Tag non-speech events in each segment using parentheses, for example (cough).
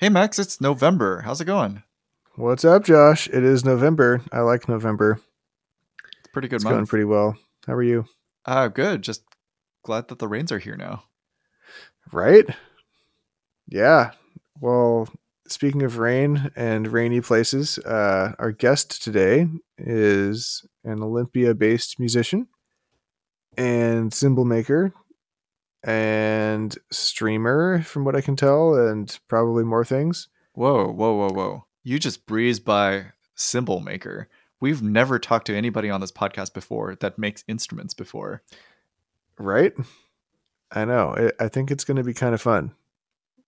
Hey Max, it's November. How's it going? What's up, Josh? It is November. I like November. It's pretty good It's month. going pretty well. How are you? Ah, good. Just glad that the rains are here now. Right? Yeah. Well, speaking of rain and rainy places, uh, our guest today is an Olympia based musician and cymbal maker and streamer, from what I can tell, and probably more things. Whoa, whoa, whoa, whoa. You just breezed by Cymbal Maker. We've never talked to anybody on this podcast before that makes instruments before. Right? I know. I I think it's going to be kind of fun.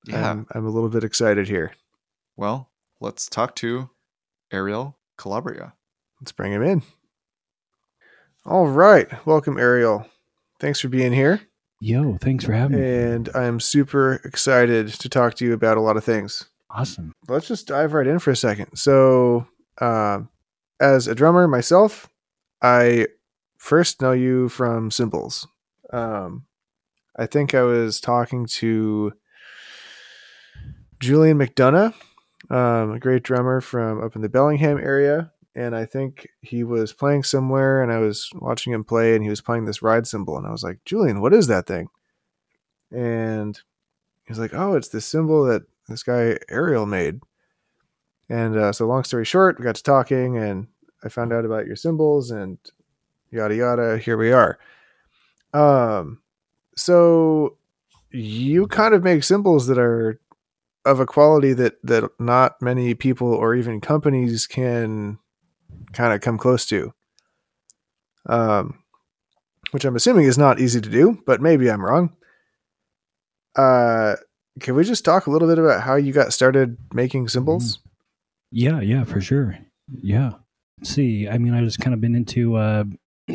Yeah. I'm, I'm a little bit excited here. well, let's talk to Ariel Calabria. Let's bring him in. All right. Welcome, Ariel. Thanks for being here. Yo, thanks for having me. And I'm super excited to talk to you about a lot of things. Awesome. Let's just dive right in for a second. So, um, as a drummer myself, I first know you from cymbals. Um, I think I was talking to Julian McDonough, um, a great drummer from up in the Bellingham area. And I think he was playing somewhere, and I was watching him play, and he was playing this ride cymbal, And I was like, Julian, what is that thing? And he was like, oh, it's this cymbal that this guy Ariel made. And uh, so, long story short, we got to talking, and I found out about your cymbals, and yada yada. Here we are. Um, so you kind of make cymbals that are of a quality that that not many people or even companies can kind of come close to. Um, which I'm assuming is not easy to do, but maybe I'm wrong. Uh, can we just talk a little bit about how you got started making cymbals? Yeah, yeah, for sure. Yeah. See, I mean, I just kind of been into uh (clears throat)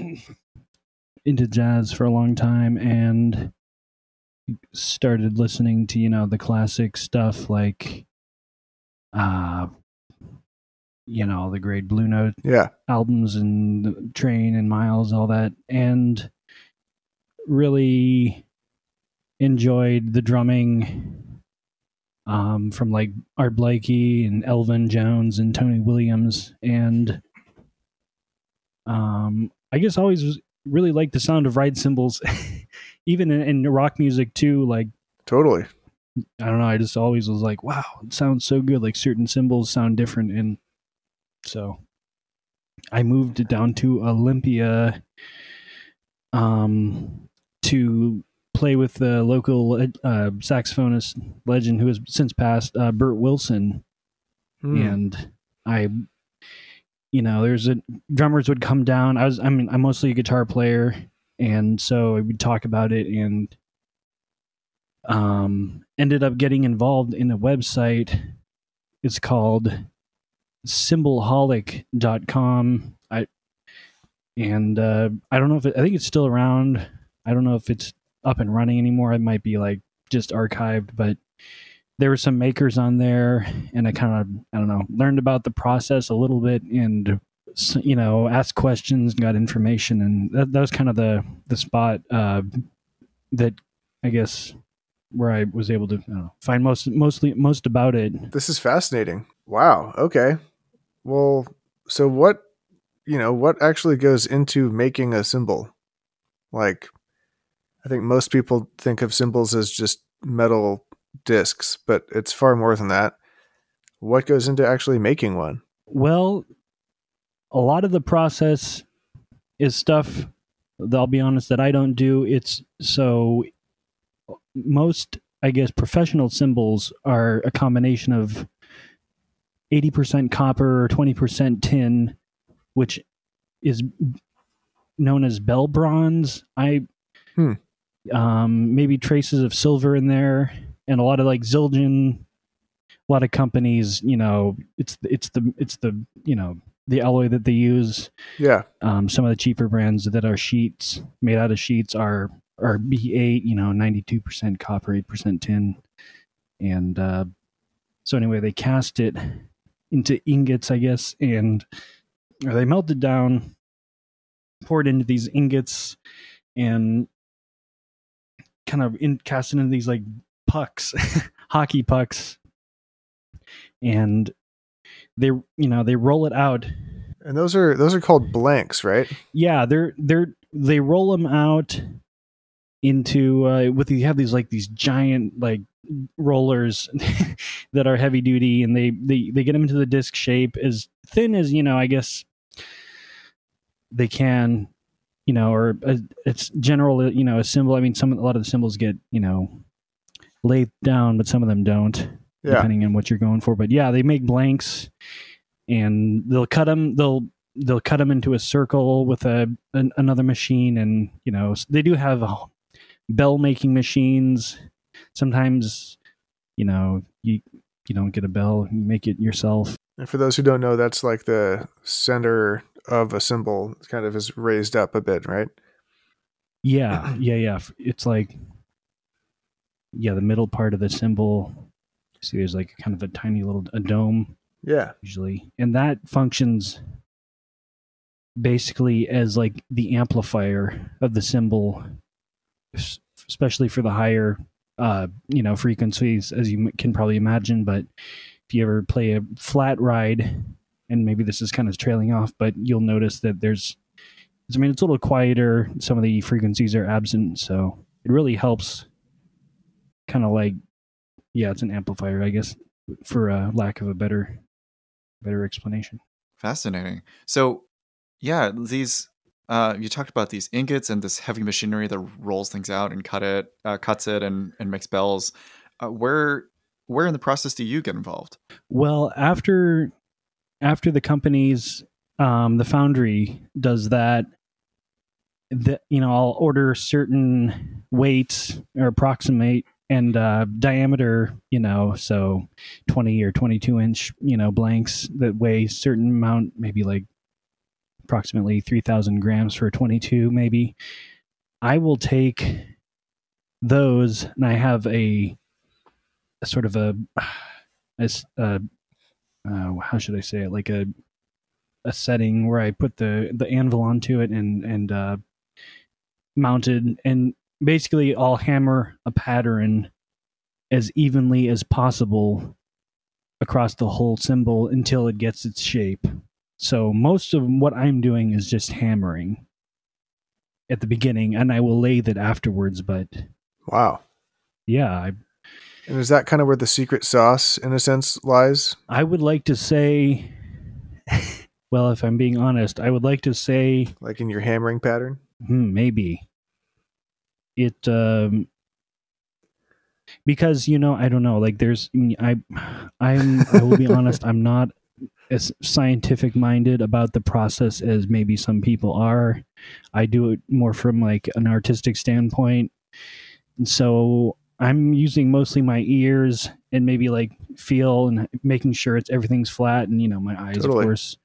into jazz for a long time and started listening to, you know, the classic stuff like uh you know, the great Blue Note Yeah, albums and the Trane and Miles, all that, and really enjoyed the drumming um, from like Art Blakey and Elvin Jones and Tony Williams, and um, I guess I always was really liked the sound of ride cymbals, (laughs) even in, in rock music too. Like totally. I don't know, I just always was like, wow, it sounds so good. Like certain cymbals sound different. And so I moved down to Olympia um, to play with the local uh, saxophonist legend who has since passed, uh, Bert Wilson. Hmm. And I, you know, there's a drummers would come down. I was, I mean, I'm mostly a guitar player. And so I would talk about it and um, ended up getting involved in a website. It's called cymbalholic.com. I and uh, I don't know if it, I think it's still around. I don't know if it's up and running anymore. It might be like just archived, but there were some makers on there, and I kind of I don't know learned about the process a little bit and you know asked questions, got information, and that, that was kind of the the spot uh, that I guess where I was able to know, find most mostly most about it. This is fascinating. Wow. Okay. Well, so what, you know, what actually goes into making a cymbal? Like, I think most people think of cymbals as just metal discs, but it's far more than that. What goes into actually making one? Well, a lot of the process is stuff that I'll be honest that I don't do. It's so most, I guess, professional cymbals are a combination of 80% copper or 20% tin, which is known as bell bronze. I, Hmm. um, maybe traces of silver in there, and a lot of like Zildjian. A lot of companies, you know, it's it's the it's the you know the alloy that they use. Yeah. Um, some of the cheaper brands that are sheets made out of sheets are are B8, you know, 92% copper, 8% tin. And uh, so anyway, they cast it into ingots, I guess, and or they melted down, poured into these ingots, and kind of in, cast it into these like pucks, (laughs) hockey pucks, and they you know they roll it out And those are those are called blanks, right? yeah they're they're they roll them out into uh with you have these like these giant like rollers (laughs) that are heavy duty and they they they get them into the disc shape as thin as you know i guess they can you know or uh, it's general you know a cymbal i mean some a lot of the cymbals get you know laid down but some of them don't Yeah. depending on what you're going for. But yeah, they make blanks, and they'll cut them. They'll they'll cut them into a circle with a an, another machine, and you know they do have uh, bell making machines. Sometimes, you know, you you don't get a bell, you make it yourself. And for those who don't know, that's like the center of a cymbal kind of is raised up a bit, right? Yeah, (clears throat) yeah, yeah. It's like yeah, the middle part of the cymbal. See, there's like kind of a tiny little a dome Yeah. usually and that functions basically as like the amplifier of the cymbal especially for the higher uh you know frequencies as you can probably imagine but if you ever play a flat ride and maybe this is kind of trailing off but you'll notice that there's i mean it's a little quieter some of the frequencies are absent so it really helps kind of like yeah it's an amplifier i guess for uh, lack of a better better explanation. Fascinating. So, yeah, these uh, you talked about these ingots and this heavy machinery that rolls things out and cut it, uh, cuts it, and and makes bells. Uh, where where in the process do you get involved? Well, after after the companies, um, the foundry does that. That you know, I'll order certain weights or approximate and uh, diameter. You know, so twenty or twenty-two inch, you know, blanks that weigh certain amount, maybe like approximately three thousand grams for twenty-two, maybe. I will take those, and I have a, a sort of a, (sighs) a a uh, how should I say it? Like a a setting where I put the the anvil onto it and and uh, mounted, and basically I'll hammer a pattern as evenly as possible across the whole cymbal until it gets its shape. So most of what I'm doing is just hammering at the beginning, and I will lathe it afterwards. But Wow. yeah, I And is that kind of where the secret sauce, in a sense, lies? I would like to say, well, if I'm being honest, I would like to say Like in your hammering pattern? Hmm, maybe it um because you know I don't know like there's I I'm I will be honest I'm not as scientific minded about the process as maybe some people are. I do it more from like an artistic standpoint. And so I'm using mostly my ears and maybe like feel and making sure it's everything's flat and you know my eyes Totally. of course.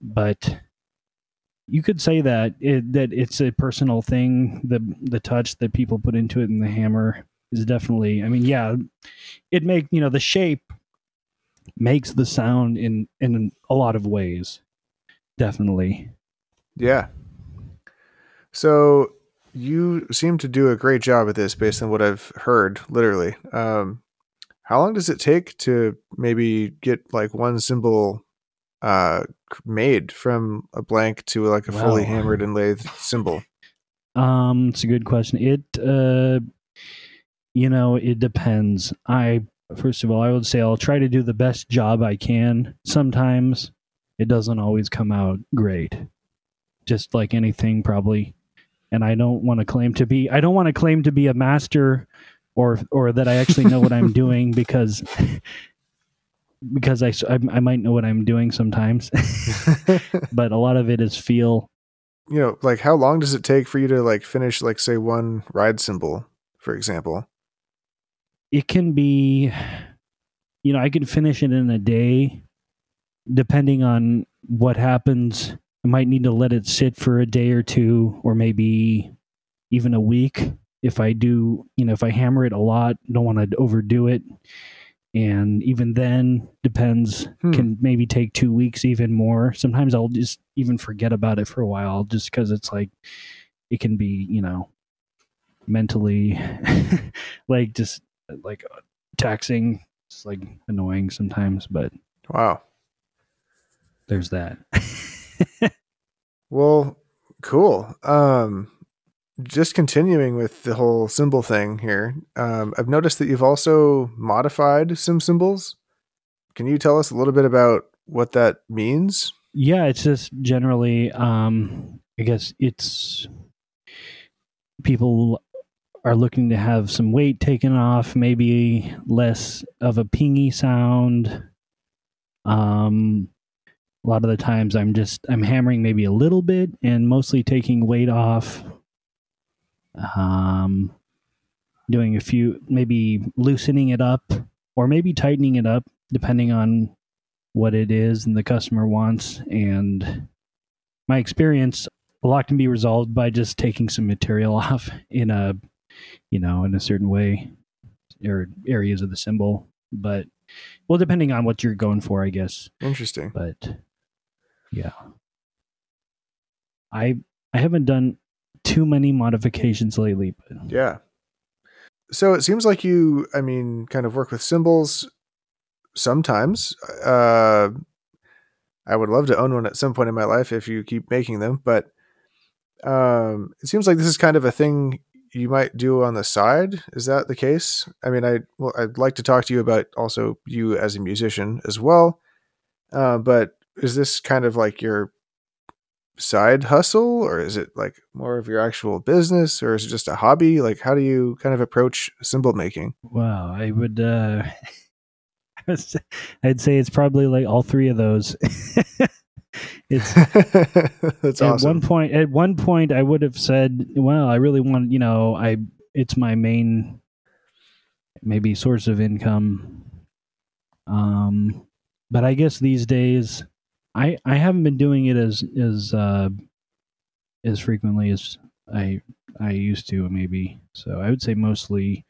But you could say that it, that it's a personal thing. The the touch that people put into it and the hammer is definitely. I mean, yeah, it make you know the shape makes the sound in in a lot of ways. Definitely. Yeah. So you seem to do a great job at this based on what I've heard, literally. Um, how long does it take to maybe get like one cymbal uh, made from a blank to like a fully Wow. hammered and lathed cymbal? Um, it's a good question. It uh, you know, it depends. I first of all, I would say I'll try to do the best job I can. Sometimes it doesn't always come out great. Just like anything probably. And I don't want to claim to be I don't want to claim to be a master or or that I actually know what I'm (laughs) doing because because I I might know what I'm doing sometimes. (laughs) but a lot of it is feel you know, like how long does it take for you to like finish like say one ride cymbal, for example? It can be you know i can finish it in a day depending on what happens. I might need to let it sit for a day or two or maybe even a week. If i do you know if i hammer it a lot don't want to overdo it. And even then depends Hmm. can maybe take two weeks even more. Sometimes i'll just even forget about it for a while just because it's like it can be you know mentally (laughs) like just like taxing It's like annoying sometimes, but Wow. there's that. (laughs) Well, cool. Um, just continuing with the whole cymbal thing here. Um, I've noticed that you've also modified some cymbals. Can you tell us a little bit about what that means? yeah, it's just generally um I guess it's people are looking to have some weight taken off, maybe less of a pingy sound. Um a lot of the times I'm just I'm hammering maybe a little bit and mostly taking weight off. Um doing a few maybe loosening it up or maybe tightening it up depending on what it is and the customer wants and my experience a lot can be resolved by just taking some material (laughs) off in a you know in a certain way or areas of the cymbal but well depending on what you're going for i guess Interesting. but yeah i i haven't done too many modifications lately but Yeah. So it seems like you, I mean, kind of work with cymbals sometimes. Uh, I would love to own one at some point in my life if you keep making them, but um, it seems like this is kind of a thing you might do on the side. Is that the case? I mean, I well, I'd like to talk to you about also you as a musician as well. Uh, but is this kind of like your side hustle or is it like more of your actual business or is it just a hobby like how do you kind of approach cymbal making wow i would uh (laughs) i'd say it's probably like all three of those (laughs) it's (laughs) that's at awesome. one point at one point i would have said well i really want you know i it's my main maybe source of income. Um but i guess these days i i haven't been doing it as as uh as frequently as i i used to maybe. So i would say mostly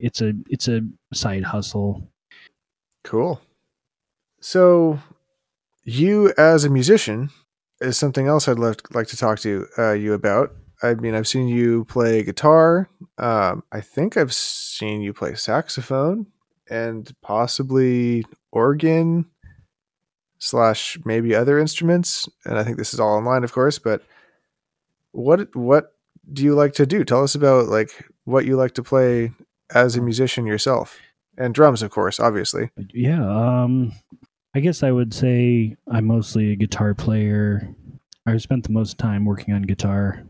it's a it's a side hustle. Cool. So you as a musician is something else i'd love like to talk to uh, you about. I mean i've seen you play guitar. Um, i think i've seen you play saxophone and possibly organ slash maybe other instruments. And i think this is all online of course but what what do you like to do? Tell us about like what you like to play as a musician yourself. And drums of course obviously. Yeah um i guess i would say i'm mostly a guitar player. I've spent the most time working on guitar.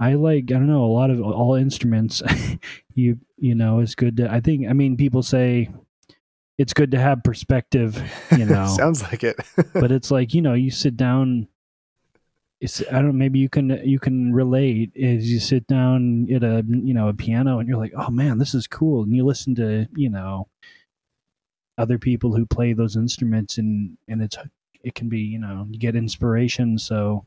I like i don't know a lot of all instruments. (laughs) You you know it's good to i think i mean people say it's good to have perspective you (laughs) know. Sounds like it. (laughs) But it's like you know you sit down it's i don't maybe you can you can relate as you sit down at a you know a piano and you're like oh man this is cool. And you listen to you know other people who play those instruments and and it's it can be you know you get inspiration. So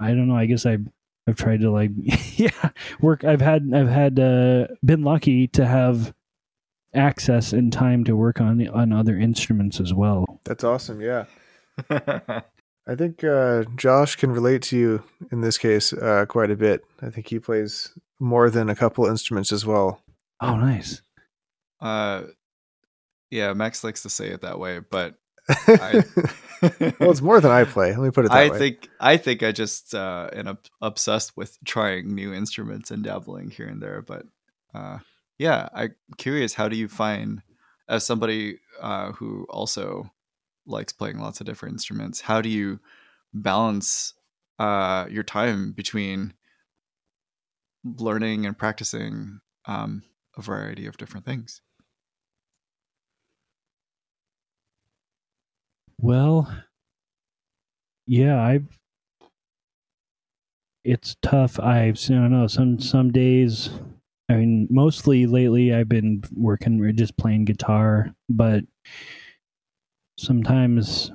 i don't know. I guess i've i've tried to like (laughs) yeah work. I've had i've had uh been lucky to have access and time to work on on other instruments as well. That's awesome. Yeah. (laughs) I think uh, Josh can relate to you in this case uh, quite a bit. I think he plays more than a couple instruments as well. oh nice. Uh, yeah, Max likes to say it that way, but I, (laughs) well, it's more than I play. Let me put it that I way. think I think I just uh, am obsessed with trying new instruments and dabbling here and there. But uh, yeah, I'm curious. How do you find, as somebody uh, who also likes playing lots of different instruments, how do you balance uh, your time between learning and practicing um, a variety of different things? Well, yeah, I. It's tough. I've I don't know some some days. I mean, mostly lately I've been working or just playing guitar, but sometimes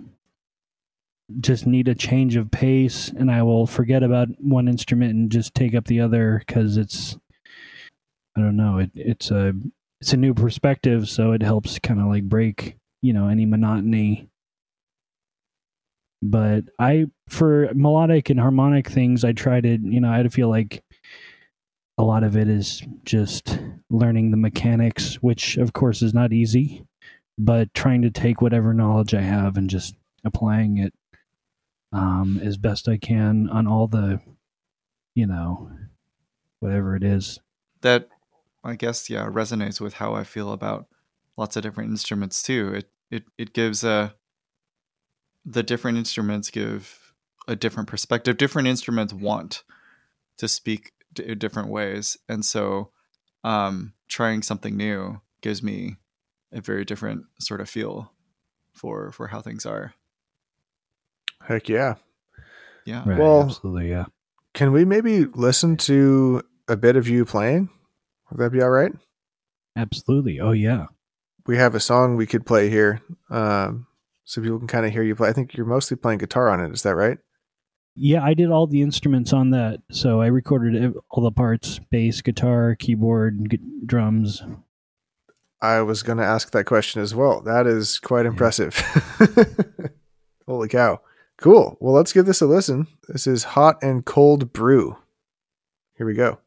just need a change of pace, and I will forget about one instrument and just take up the other because it's. I don't know. It it's a it's a new perspective, so it helps kind of like break you know any monotony but I for melodic and harmonic things I try to you know I feel like a lot of it is just learning the mechanics, which of course is not easy, but trying to take whatever knowledge I have and just applying it um, as best I can on all the, you know, whatever it is. That I guess yeah resonates with how I feel about lots of different instruments too. It it it gives a the different instruments give a different perspective. Different instruments want to speak d- different ways, and so um, trying something new gives me a very different sort of feel for for how things are. Heck yeah. Yeah. Right, Well- absolutely, yeah. Can we maybe listen to a bit of you playing? Would that be all right? Absolutely. Oh yeah. We have a song we could play here, um, so people can kind of hear you play. I think you're mostly playing guitar on it. Is that right? Yeah, I did all the instruments on that. So I recorded all the parts: bass, guitar, keyboard, drums. I was going to ask that question as well. That is quite impressive. (laughs) Holy cow. Cool. Well, let's give this a listen. This is Hot and Cold Brew. Here we go.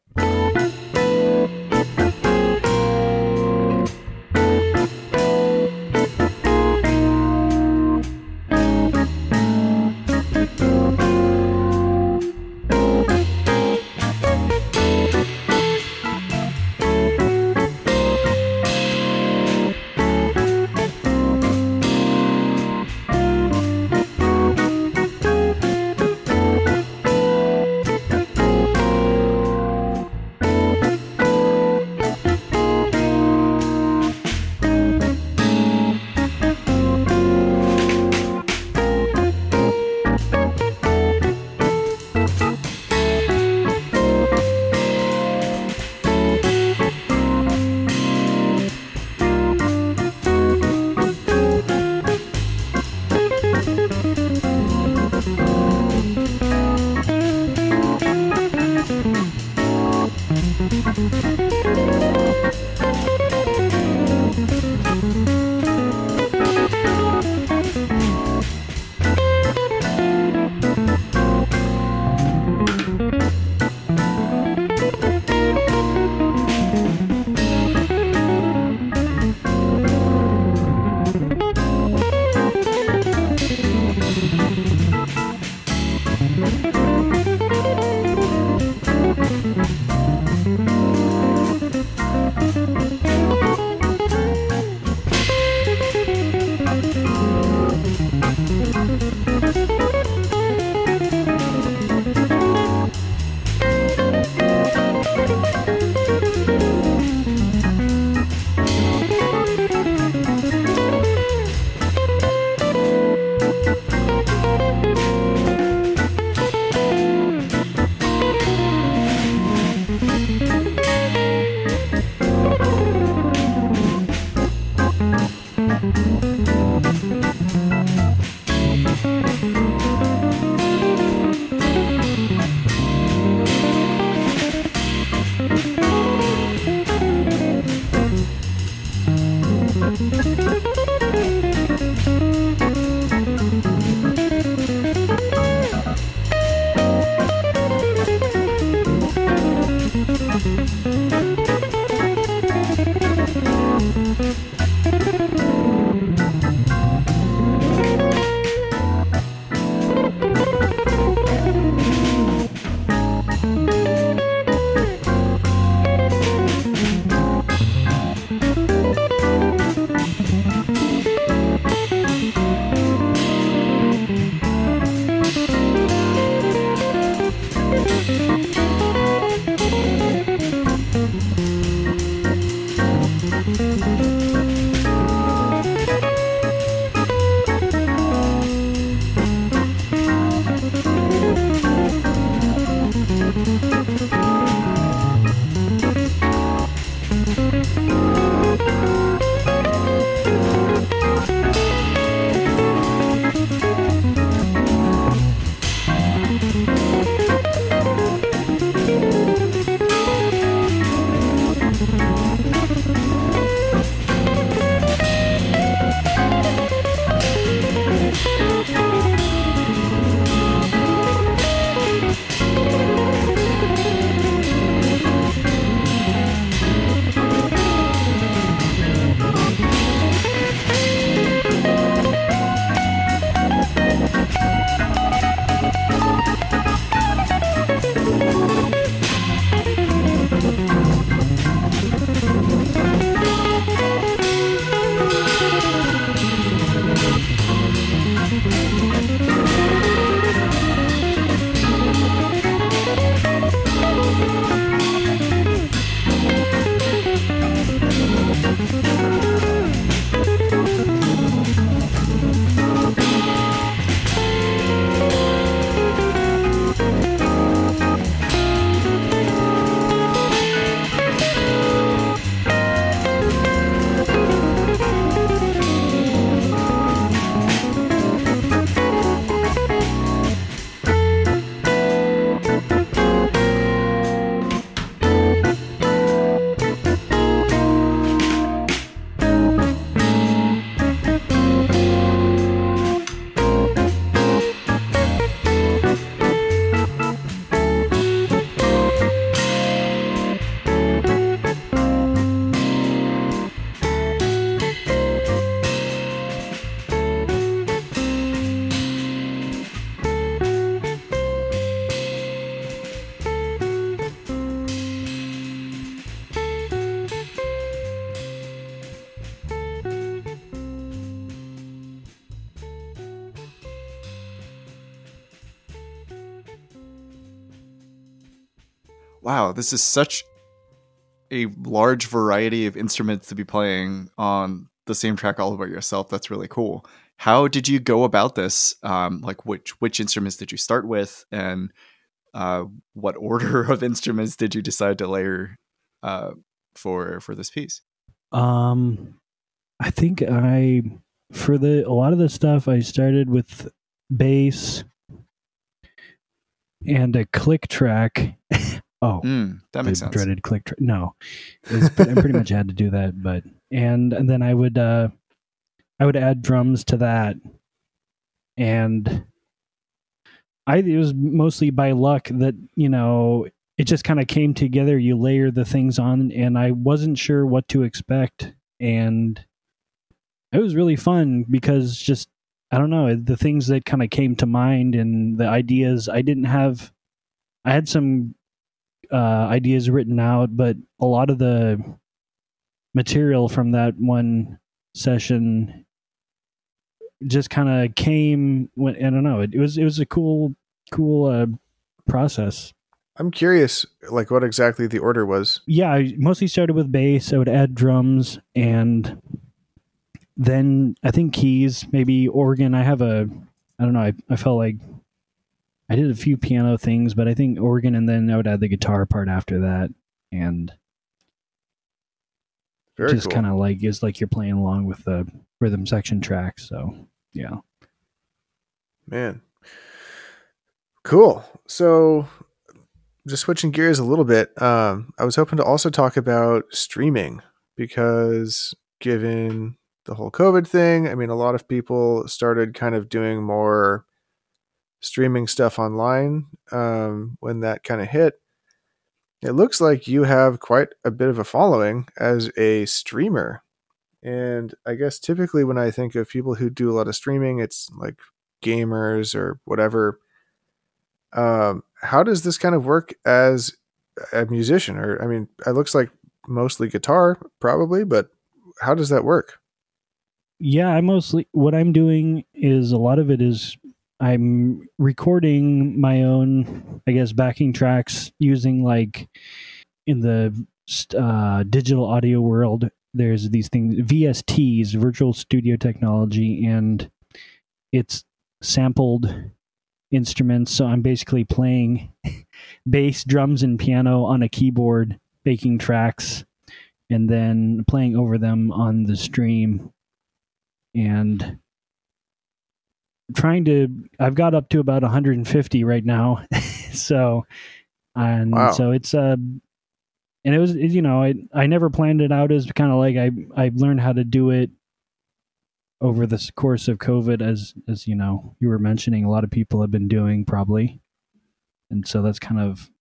This is such a large variety of instruments to be playing on the same track all by yourself. That's really cool. How did you go about this? Um, like which which instruments did you start with, and uh, what order (laughs) of instruments did you decide to layer uh, for for this piece? Um, I think I for the a lot of the stuff I started with bass and a click track. Oh, Mm, that makes sense. dreaded click track. No, It's- I pretty much had to do that, but and and then I would uh I would add drums to that, and I it was mostly by luck that you know it just kind of came together. You layer the things on, and I wasn't sure what to expect, and it was really fun because just I don't know the things that kind of came to mind and the ideas I didn't have. I had some uh, ideas written out, but a lot of the material from that one session just kind of came when I don't know. It, it was it was a cool cool uh, process. I'm curious, like what exactly the order was. Yeah, I mostly started with bass. I would add drums and then I think keys, maybe organ. I have a I don't know. I, I felt like I did a few piano things, but I think organ, and then I would add the guitar part after that, and Very just cool. kind of like is like you're playing along with the rhythm section track. So yeah, Man. Cool. So just switching gears a little bit, um, I was hoping to also talk about streaming because given the whole COVID thing, I mean, a lot of people started kind of doing more streaming stuff online um, when that kind of hit. It looks like you have quite a bit of a following as a streamer. And I guess typically when I think of people who do a lot of streaming, it's like gamers or whatever. Um, how does this kind of work as a musician? Or I mean, it looks like mostly guitar, probably, but how does that work? yeah. I mostly what I'm doing is a lot of it is I'm recording my own, I guess, backing tracks using like in the uh, digital audio world. There's these things VSTs, virtual studio technology, and it's sampled instruments. So I'm basically playing (laughs) bass, drums, and piano on a keyboard, making tracks, and then playing over them on the stream. And trying to, I've got up to about 150 right now. (laughs) so, and Wow. so it's, uh, and it was, you know, I, I never planned it out as kind of like I, I learned how to do it over the course of COVID, as as you know, you were mentioning, a lot of people have been doing probably, and so that's kind of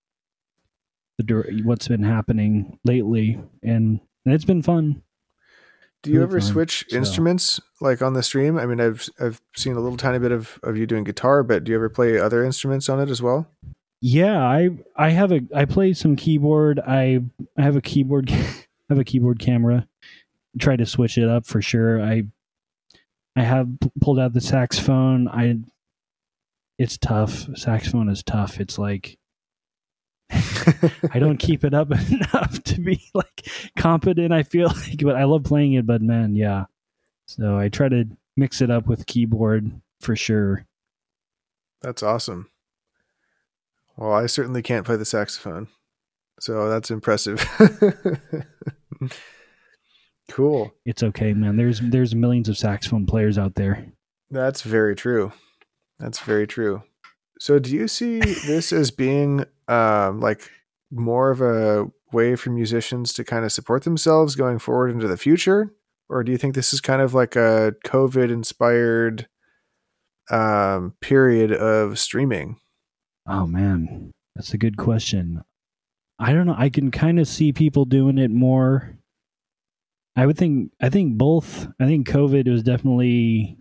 the what's been happening lately, and, and it's been fun. Do you ever fun, switch so. instruments like on the stream? I mean, I've I've seen a little tiny bit of, of you doing guitar, but do you ever play other instruments on it as well? Yeah, I I have a I play some keyboard. I I have a keyboard (laughs) I have a keyboard camera. Try to switch it up for sure. I I have pulled out the saxophone. I it's tough. Saxophone is tough. It's like I don't keep it up (laughs) enough to be like competent. I feel (laughs) like, but I love playing it. But man, yeah. So I try to mix it up with keyboard for sure. That's awesome. Well, I certainly can't play the saxophone. So that's impressive. (laughs) cool. It's okay, man. There's there's millions of saxophone players out there. That's very true. That's very true. So do you see this as being um like more of a way for musicians to kind of support themselves going forward into the future? Or do you think this is kind of like a COVID inspired um period of streaming? Oh man, that's a good question. I don't know. I can kind of see people doing it more. I would think. I think both. I think COVID was definitely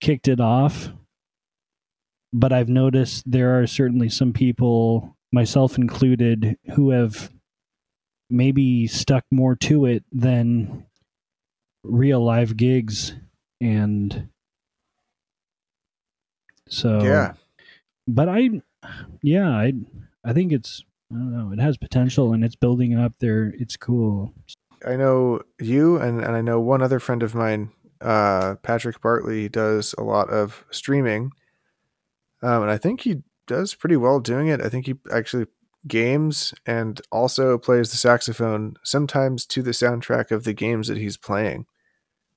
kicked it off, but I've noticed there are certainly some people, myself included, who have maybe stuck more to it than real live gigs, and so Yeah. but I, yeah, I, I think it's I don't know. It has potential and it's building up there. It's cool. I know you and, and I know one other friend of mine, uh, Patrick Bartley, does a lot of streaming. Um, and I think he does pretty well doing it. I think he actually games and also plays the saxophone sometimes to the soundtrack of the games that he's playing.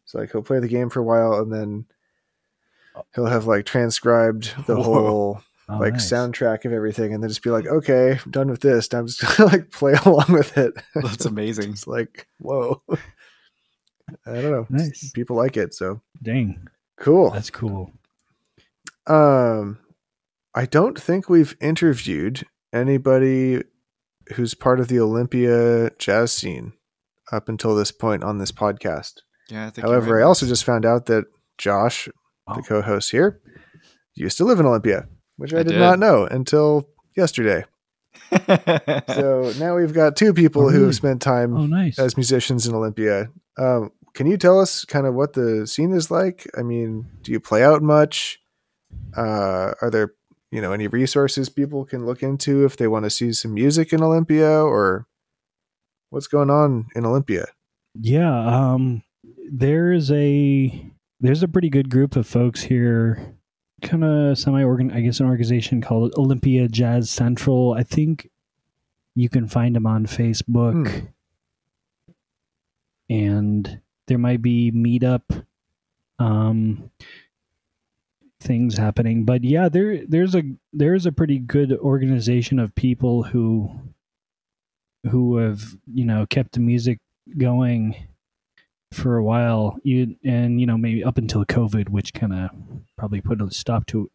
So like he'll play the game for a while and then he'll have like transcribed the Whoa. whole Oh, like nice. soundtrack of everything and then just be like, okay, I'm done with this. Now I'm just (laughs) gonna like play (laughs) along with it. That's amazing. it's like, whoa. (laughs) I don't know. Nice. People like it, so Dang, cool. that's cool. Um, I don't think we've interviewed anybody who's part of the Olympia jazz scene up until this point on this podcast. Yeah, I think. However, I also just found out that Josh, Oh. the co-host here, used to live in Olympia, which I, I did, did. not know until yesterday. (laughs) So now we've got two people Oh, who really? have spent time Oh, nice. as musicians in Olympia. Um, can you tell us kind of what the scene is like? I mean, do you play out much? Uh, are there, you know, any resources people can look into if they want to see some music in Olympia or what's going on in Olympia? Yeah, um there's a there's a pretty good group of folks here kind of semi organ I guess an organization called Olympia Jazz Central. I think you can find them on Facebook. Hmm. And there might be meetup um things happening. But yeah, there there's a there's a pretty good organization of people who who have, you know, kept the music going for a while you and you know maybe up until covid which kind of probably put a stop to it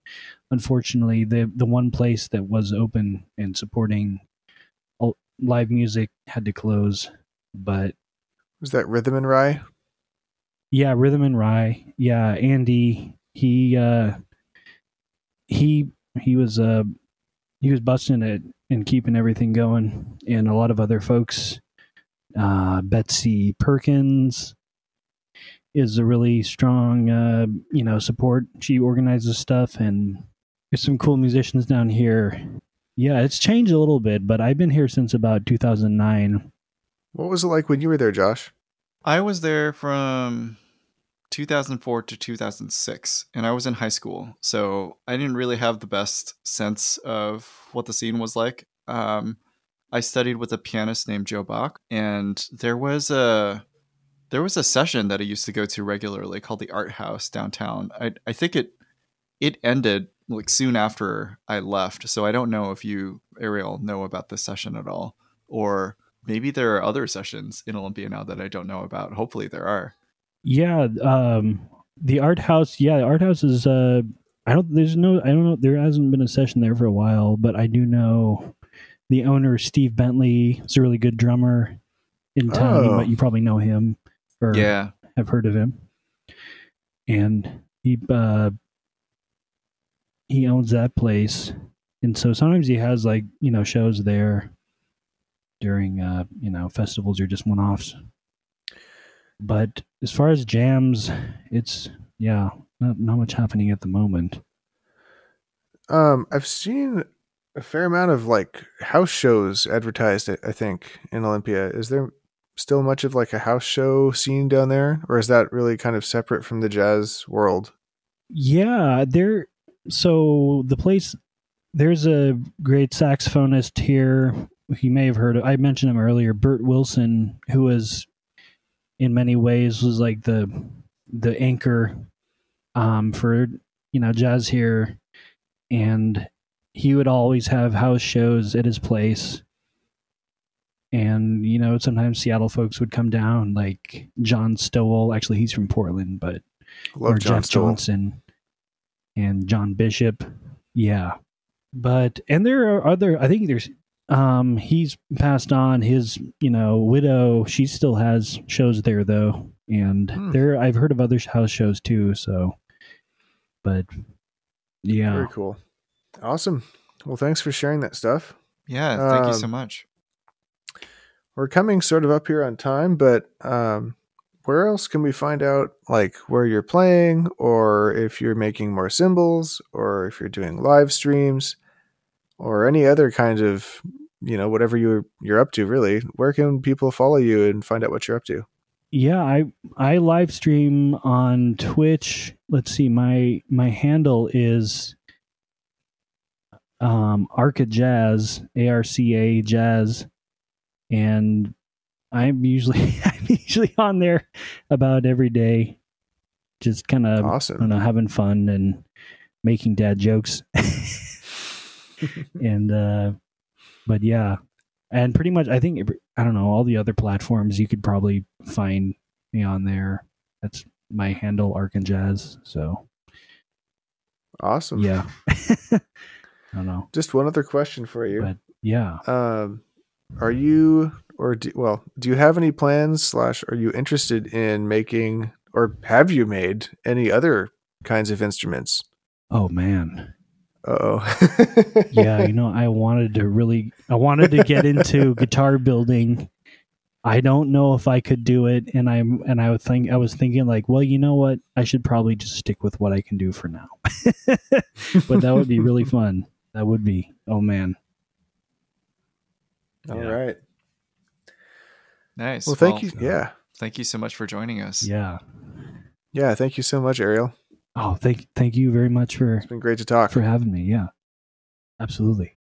unfortunately the the one place that was open and supporting live music had to close but Was that Rhythm and Rye? yeah rhythm and rye yeah andy he uh he he was uh he was busting it and keeping everything going. And a lot of other folks uh betsy perkins is a really strong uh you know support. She organizes stuff and there's some cool musicians down here. Yeah it's changed a little bit but i've been here since about 2009 What was it like when you were there, Josh? I was there from 2004 to 2006, and I was in high school, so I didn't really have the best sense of what the scene was like. Um, I studied with a pianist named Joe Bach, and there was a there was a session that I used to go to regularly called the Art House downtown. I I think it it ended like soon after I left, so I don't know if you Ariel know about this session at all, or maybe there are other sessions in Olympia now that I don't know about. Hopefully there are. Yeah, um the art house, yeah, the art house is uh I don't there's no I don't know there hasn't been a session there for a while, but I do know the owner Steve Bentley is a really good drummer in town. You, Oh. might, you probably know him or Yeah. have heard of him. And he uh he owns that place. And so sometimes he has like, you know, shows there during uh, you know, festivals or just one offs. But as far as jams, it's yeah, not not much happening at the moment. Um, I've seen a fair amount of like house shows advertised. I think in Olympia, is there still much of like a house show scene down there, or is that really kind of separate from the jazz world? Yeah, there. So the place, there's a great saxophonist here. You may have heard of. I mentioned him earlier, Bert Wilson, who was, in many ways, was like the the anchor, um, for you know jazz here, and he would always have house shows at his place. And you know, sometimes Seattle folks would come down, like John Stowell. Actually, he's from Portland, but Love or John Jeff Stoll. Johnson and John Bishop. Yeah. But and there are other I think there's um he's passed on his, you know, widow, she still has shows there though. And Hmm. there I've heard of other house shows too, so but yeah. Very cool. Awesome. Well, thanks for sharing that stuff. Yeah. Thank you so Um, much. We're coming sort of up here on time, but um, where else can we find out like where you're playing, or if you're making more cymbals, or if you're doing live streams, or any other kind of you know whatever you're you're up to. Really, where can people follow you and find out what you're up to? Yeah, I I live stream on Twitch. Let's see, my my handle is um Arca Jazz, A R C A Jazz, and I'm usually (laughs) I'm usually on there about every day, just kind of Awesome. know, having fun and making dad jokes. (laughs) (laughs) and uh but yeah. And pretty much I think I don't know, all the other platforms you could probably find me on there. That's my handle Arc and Jazz. So Awesome. yeah. (laughs) I don't know. Just one other question for you. But yeah. Um, are you or do, well, do you have any plans slash are you interested in making or have you made any other kinds of instruments? Oh man. Oh, yeah, you know, I wanted to really, I wanted to get into (laughs) guitar building. I don't know if I could do it, and I'm, and I would think, I was thinking like, well, you know what, I should probably just stick with what I can do for now. (laughs) but that would be really (laughs) fun. That would be. Oh man. All Yeah. right. Nice. Well, thank you. Yeah. Thank you so much for joining us. Yeah. Yeah. Thank you so much, Ariel. Oh, thank, thank you very much for It's been great to talk. for having me. Yeah. Absolutely.